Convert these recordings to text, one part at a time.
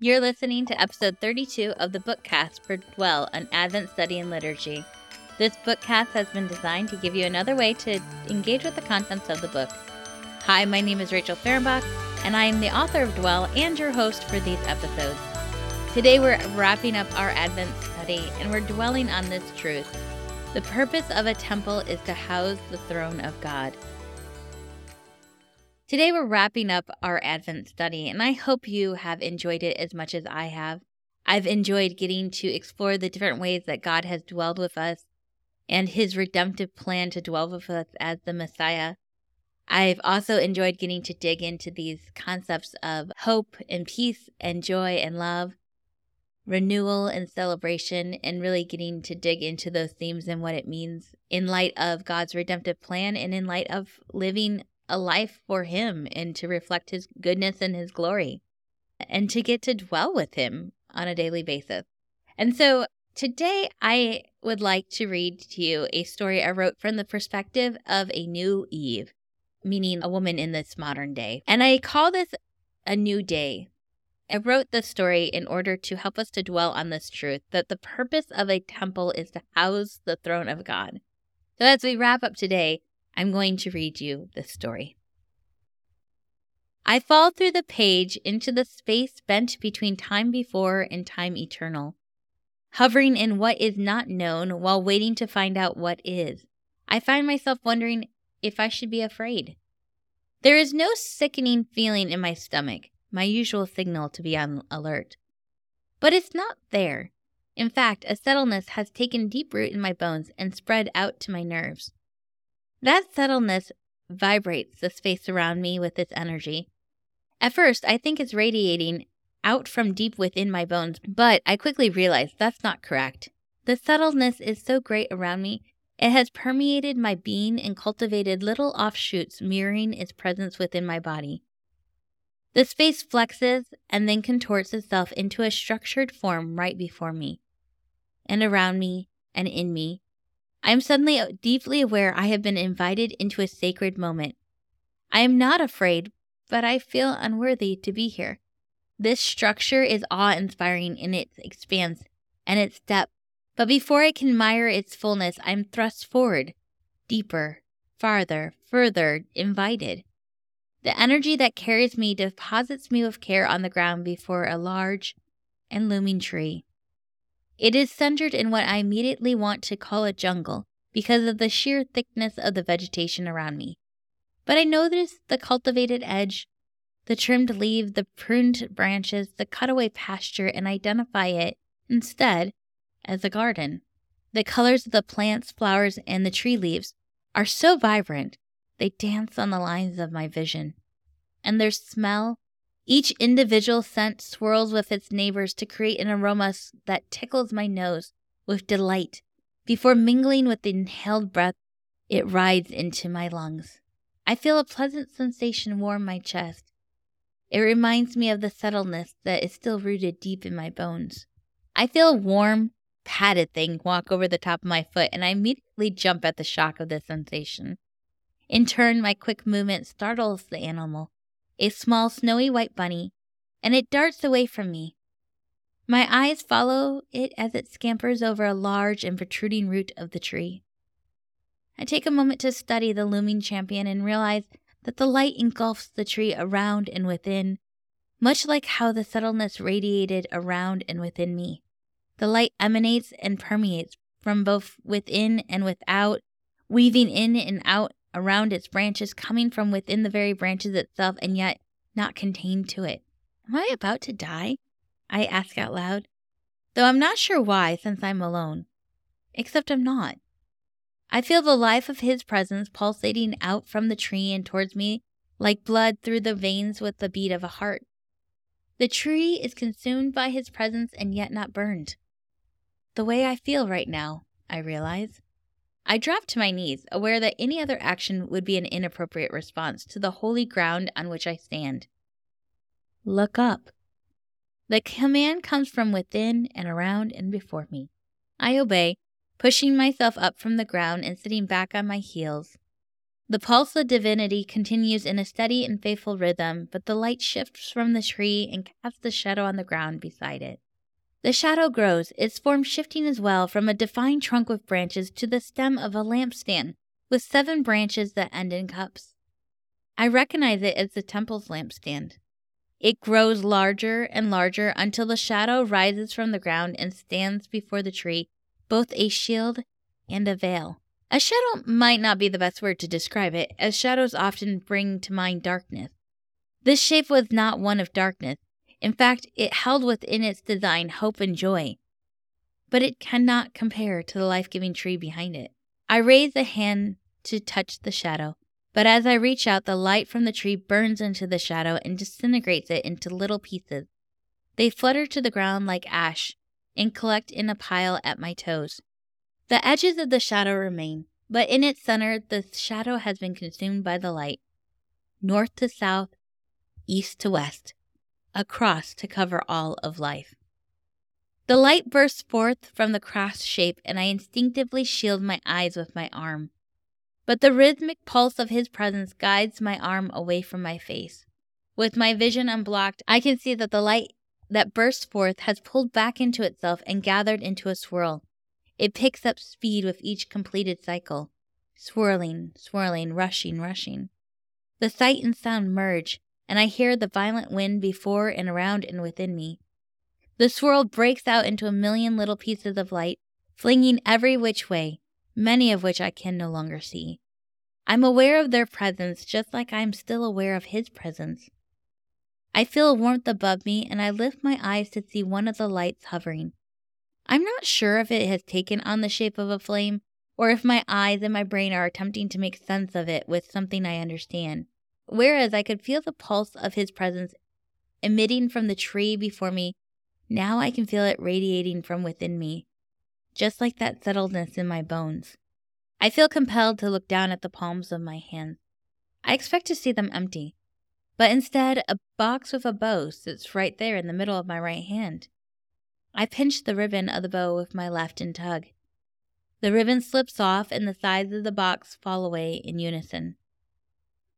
You're listening to episode 32 of the bookcast for Dwell, an Advent study in liturgy. This bookcast has been designed to give you another way to engage with the contents of the book. Hi, my name is Rachel Fahrenbach, and I am the author of Dwell and your host for these episodes. Today we're wrapping up our Advent study and we're dwelling on this truth. The purpose of a temple is to house the throne of God. Today, we're wrapping up our Advent study, and I hope you have enjoyed it as much as I have. I've enjoyed getting to explore the different ways that God has dwelled with us and his redemptive plan to dwell with us as the Messiah. I've also enjoyed getting to dig into these concepts of hope and peace and joy and love, renewal and celebration, and really getting to dig into those themes and what it means in light of God's redemptive plan and in light of living a life for Him and to reflect His goodness and His glory and to get to dwell with Him on a daily basis. And so today I would like to read to you a story I wrote from the perspective of a new Eve, meaning a woman in this modern day. And I call this a new day. I wrote this story in order to help us to dwell on this truth that the purpose of a temple is to house the throne of God. So as we wrap up today, I'm going to read you this story. I fall through the page into the space bent between time before and time eternal, hovering in what is not known while waiting to find out what is. I find myself wondering if I should be afraid. There is no sickening feeling in my stomach, my usual signal to be on alert. But it's not there. In fact, a settledness has taken deep root in my bones and spread out to my nerves. That subtleness vibrates the space around me with its energy. At first, I think it's radiating out from deep within my bones, but I quickly realize that's not correct. The subtleness is so great around me, it has permeated my being and cultivated little offshoots mirroring its presence within my body. The space flexes and then contorts itself into a structured form right before me, and around me, and in me, I am suddenly uh, deeply aware I have been invited into a sacred moment. I am not afraid, but I feel unworthy to be here. This structure is awe inspiring in its expanse and its depth, but before I can mire its fullness, I am thrust forward, deeper, farther, further, invited. The energy that carries me deposits me with care on the ground before a large and looming tree. It is centered in what I immediately want to call a jungle because of the sheer thickness of the vegetation around me. But I notice the cultivated edge, the trimmed leaf, the pruned branches, the cutaway pasture, and identify it instead as a garden. The colors of the plants, flowers, and the tree leaves are so vibrant, they dance on the lines of my vision. And their smell each individual scent swirls with its neighbors to create an aroma that tickles my nose with delight. Before mingling with the inhaled breath, it rides into my lungs. I feel a pleasant sensation warm my chest. It reminds me of the subtleness that is still rooted deep in my bones. I feel a warm, padded thing walk over the top of my foot, and I immediately jump at the shock of the sensation. In turn, my quick movement startles the animal, a small snowy white bunny, and it darts away from me. My eyes follow it as it scampers over a large and protruding root of the tree. I take a moment to study the looming champion and realize that the light engulfs the tree around and within, much like how the subtleness radiated around and within me. The light emanates and permeates from both within and without, weaving in and out around its branches, coming from within the very branches itself, and yet not contained to it. Am I about to die? I ask out loud, though I'm not sure why since I'm alone. Except I'm not. I feel the life of his presence pulsating out from the tree and towards me like blood through the veins with the beat of a heart. The tree is consumed by his presence and yet not burned. The way I feel right now, I realize. I drop to my knees, aware that any other action would be an inappropriate response to the holy ground on which I stand. Look up. The command comes from within and around and before me. I obey, pushing myself up from the ground and sitting back on my heels. The pulse of divinity continues in a steady and faithful rhythm, but the light shifts from the tree and casts a shadow on the ground beside it. The shadow grows, its form shifting as well from a defined trunk with branches to the stem of a lampstand with seven branches that end in cups. I recognize it as the temple's lampstand. It grows larger and larger until the shadow rises from the ground and stands before the tree, both a shield and a veil. A shadow might not be the best word to describe it, as shadows often bring to mind darkness. This shape was not one of darkness. In fact, it held within its design hope and joy. But it cannot compare to the life giving tree behind it. I raise a hand to touch the shadow, but as I reach out, the light from the tree burns into the shadow and disintegrates it into little pieces. They flutter to the ground like ash and collect in a pile at my toes. The edges of the shadow remain, but in its center, the shadow has been consumed by the light. North to south, east to west, across to cover all of life. The light bursts forth from the cross shape, and I instinctively shield my eyes with my arm. But the rhythmic pulse of his presence guides my arm away from my face. With my vision unblocked, I can see that the light that bursts forth has pulled back into itself and gathered into a swirl. It picks up speed with each completed cycle, swirling, swirling, rushing, rushing. The sight and sound merge, and I hear the violent wind before and around and within me. The swirl breaks out into a million little pieces of light, flinging every which way, many of which I can no longer see. I'm aware of their presence just like I am still aware of his presence. I feel a warmth above me, and I lift my eyes to see one of the lights hovering. I'm not sure if it has taken on the shape of a flame or if my eyes and my brain are attempting to make sense of it with something I understand. Whereas I could feel the pulse of his presence emitting from the tree before me, now I can feel it radiating from within me, just like that settledness in my bones. I feel compelled to look down at the palms of my hands. I expect to see them empty, but instead, a box with a bow sits right there in the middle of my right hand. I pinch the ribbon of the bow with my left and tug. The ribbon slips off and the sides of the box fall away in unison.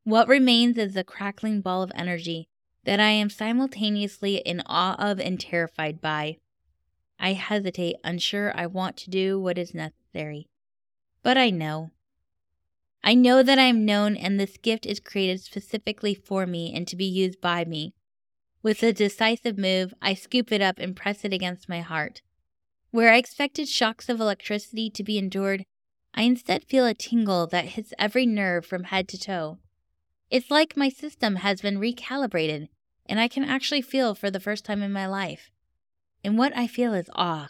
What remains is a crackling ball of energy that I am simultaneously in awe of and terrified by. I hesitate, unsure I want to do what is necessary. But I know. I know that I am known and this gift is created specifically for me and to be used by me. With a decisive move, I scoop it up and press it against my heart. Where I expected shocks of electricity to be endured, I instead feel a tingle that hits every nerve from head to toe. It's like my system has been recalibrated, and I can actually feel for the first time in my life. And what I feel is awe.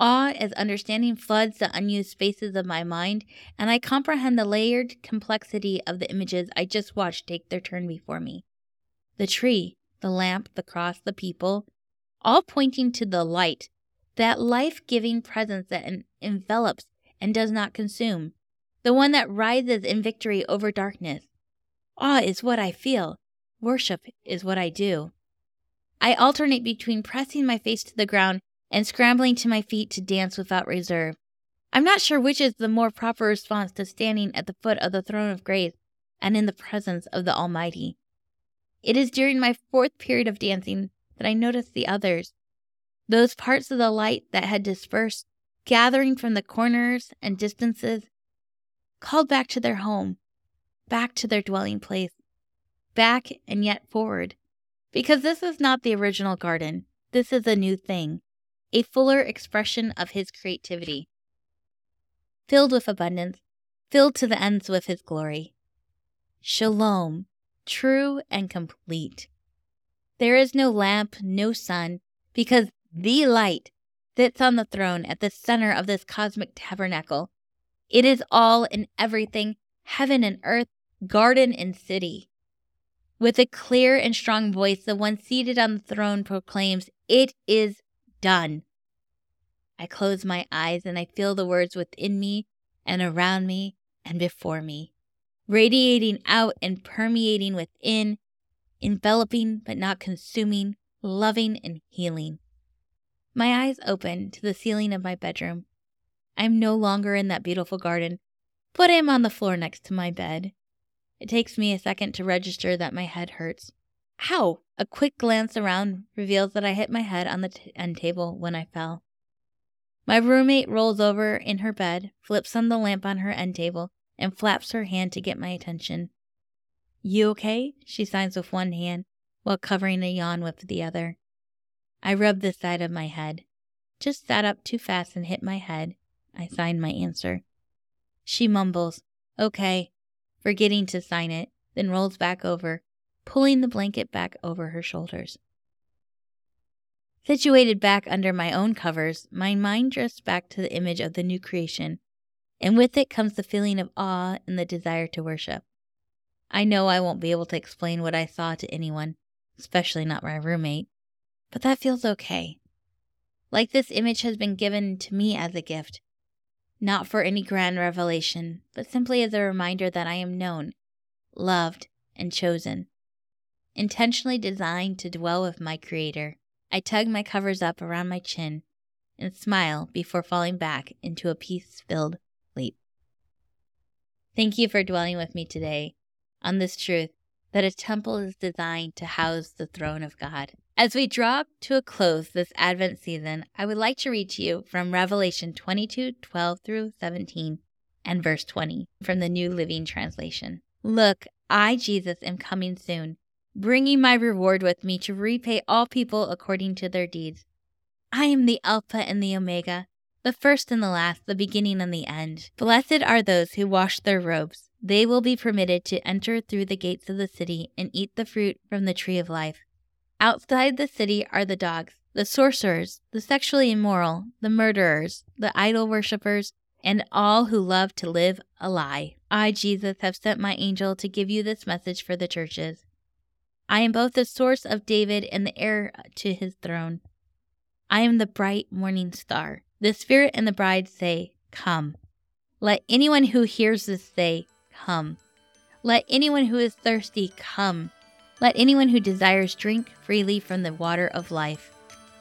Awe as understanding floods the unused spaces of my mind, and I comprehend the layered complexity of the images I just watched take their turn before me the tree, the lamp, the cross, the people, all pointing to the light, that life giving presence that envelops and does not consume, the one that rises in victory over darkness. Awe is what I feel, worship is what I do. I alternate between pressing my face to the ground and scrambling to my feet to dance without reserve. I'm not sure which is the more proper response to standing at the foot of the throne of grace and in the presence of the Almighty. It is during my fourth period of dancing that I noticed the others. Those parts of the light that had dispersed, gathering from the corners and distances, called back to their home, back to their dwelling place, back and yet forward. Because this is not the original garden, this is a new thing, a fuller expression of his creativity, filled with abundance, filled to the ends with his glory. Shalom, true and complete. There is no lamp, no sun, because the light sits on the throne at the center of this cosmic tabernacle. It is all and everything, heaven and earth, garden and city. With a clear and strong voice, the one seated on the throne proclaims, It is done. I close my eyes and I feel the words within me and around me and before me radiating out and permeating within, enveloping but not consuming, loving and healing. My eyes open to the ceiling of my bedroom. I am no longer in that beautiful garden, Put him on the floor next to my bed. It takes me a second to register that my head hurts. How? A quick glance around reveals that I hit my head on the t- end table when I fell. My roommate rolls over in her bed, flips on the lamp on her end table, and flaps her hand to get my attention. You okay? She signs with one hand while covering a yawn with the other. I rub the side of my head. Just sat up too fast and hit my head. I sign my answer. She mumbles, Okay, forgetting to sign it, then rolls back over, pulling the blanket back over her shoulders. Situated back under my own covers, my mind drifts back to the image of the new creation, and with it comes the feeling of awe and the desire to worship. I know I won't be able to explain what I saw to anyone, especially not my roommate, but that feels okay. Like this image has been given to me as a gift, not for any grand revelation, but simply as a reminder that I am known, loved, and chosen. Intentionally designed to dwell with my Creator, I tug my covers up around my chin and smile before falling back into a peace filled sleep. Thank you for dwelling with me today on this truth that a temple is designed to house the throne of God. As we draw to a close this Advent season, I would like to read to you from Revelation 22 12 through 17 and verse 20 from the New Living Translation. Look, I, Jesus, am coming soon, bringing my reward with me to repay all people according to their deeds. I am the Alpha and the Omega, the first and the last, the beginning and the end. Blessed are those who wash their robes. They will be permitted to enter through the gates of the city and eat the fruit from the tree of life. Outside the city are the dogs, the sorcerers, the sexually immoral, the murderers, the idol worshippers, and all who love to live a lie. I, Jesus, have sent my angel to give you this message for the churches. I am both the source of David and the heir to his throne. I am the bright morning star. The Spirit and the bride say, Come. Let anyone who hears this say, Come. Let anyone who is thirsty come. Let anyone who desires drink freely from the water of life.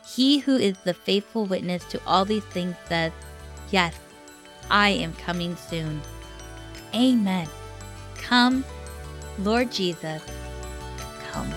He who is the faithful witness to all these things says, Yes, I am coming soon. Amen. Come, Lord Jesus, come.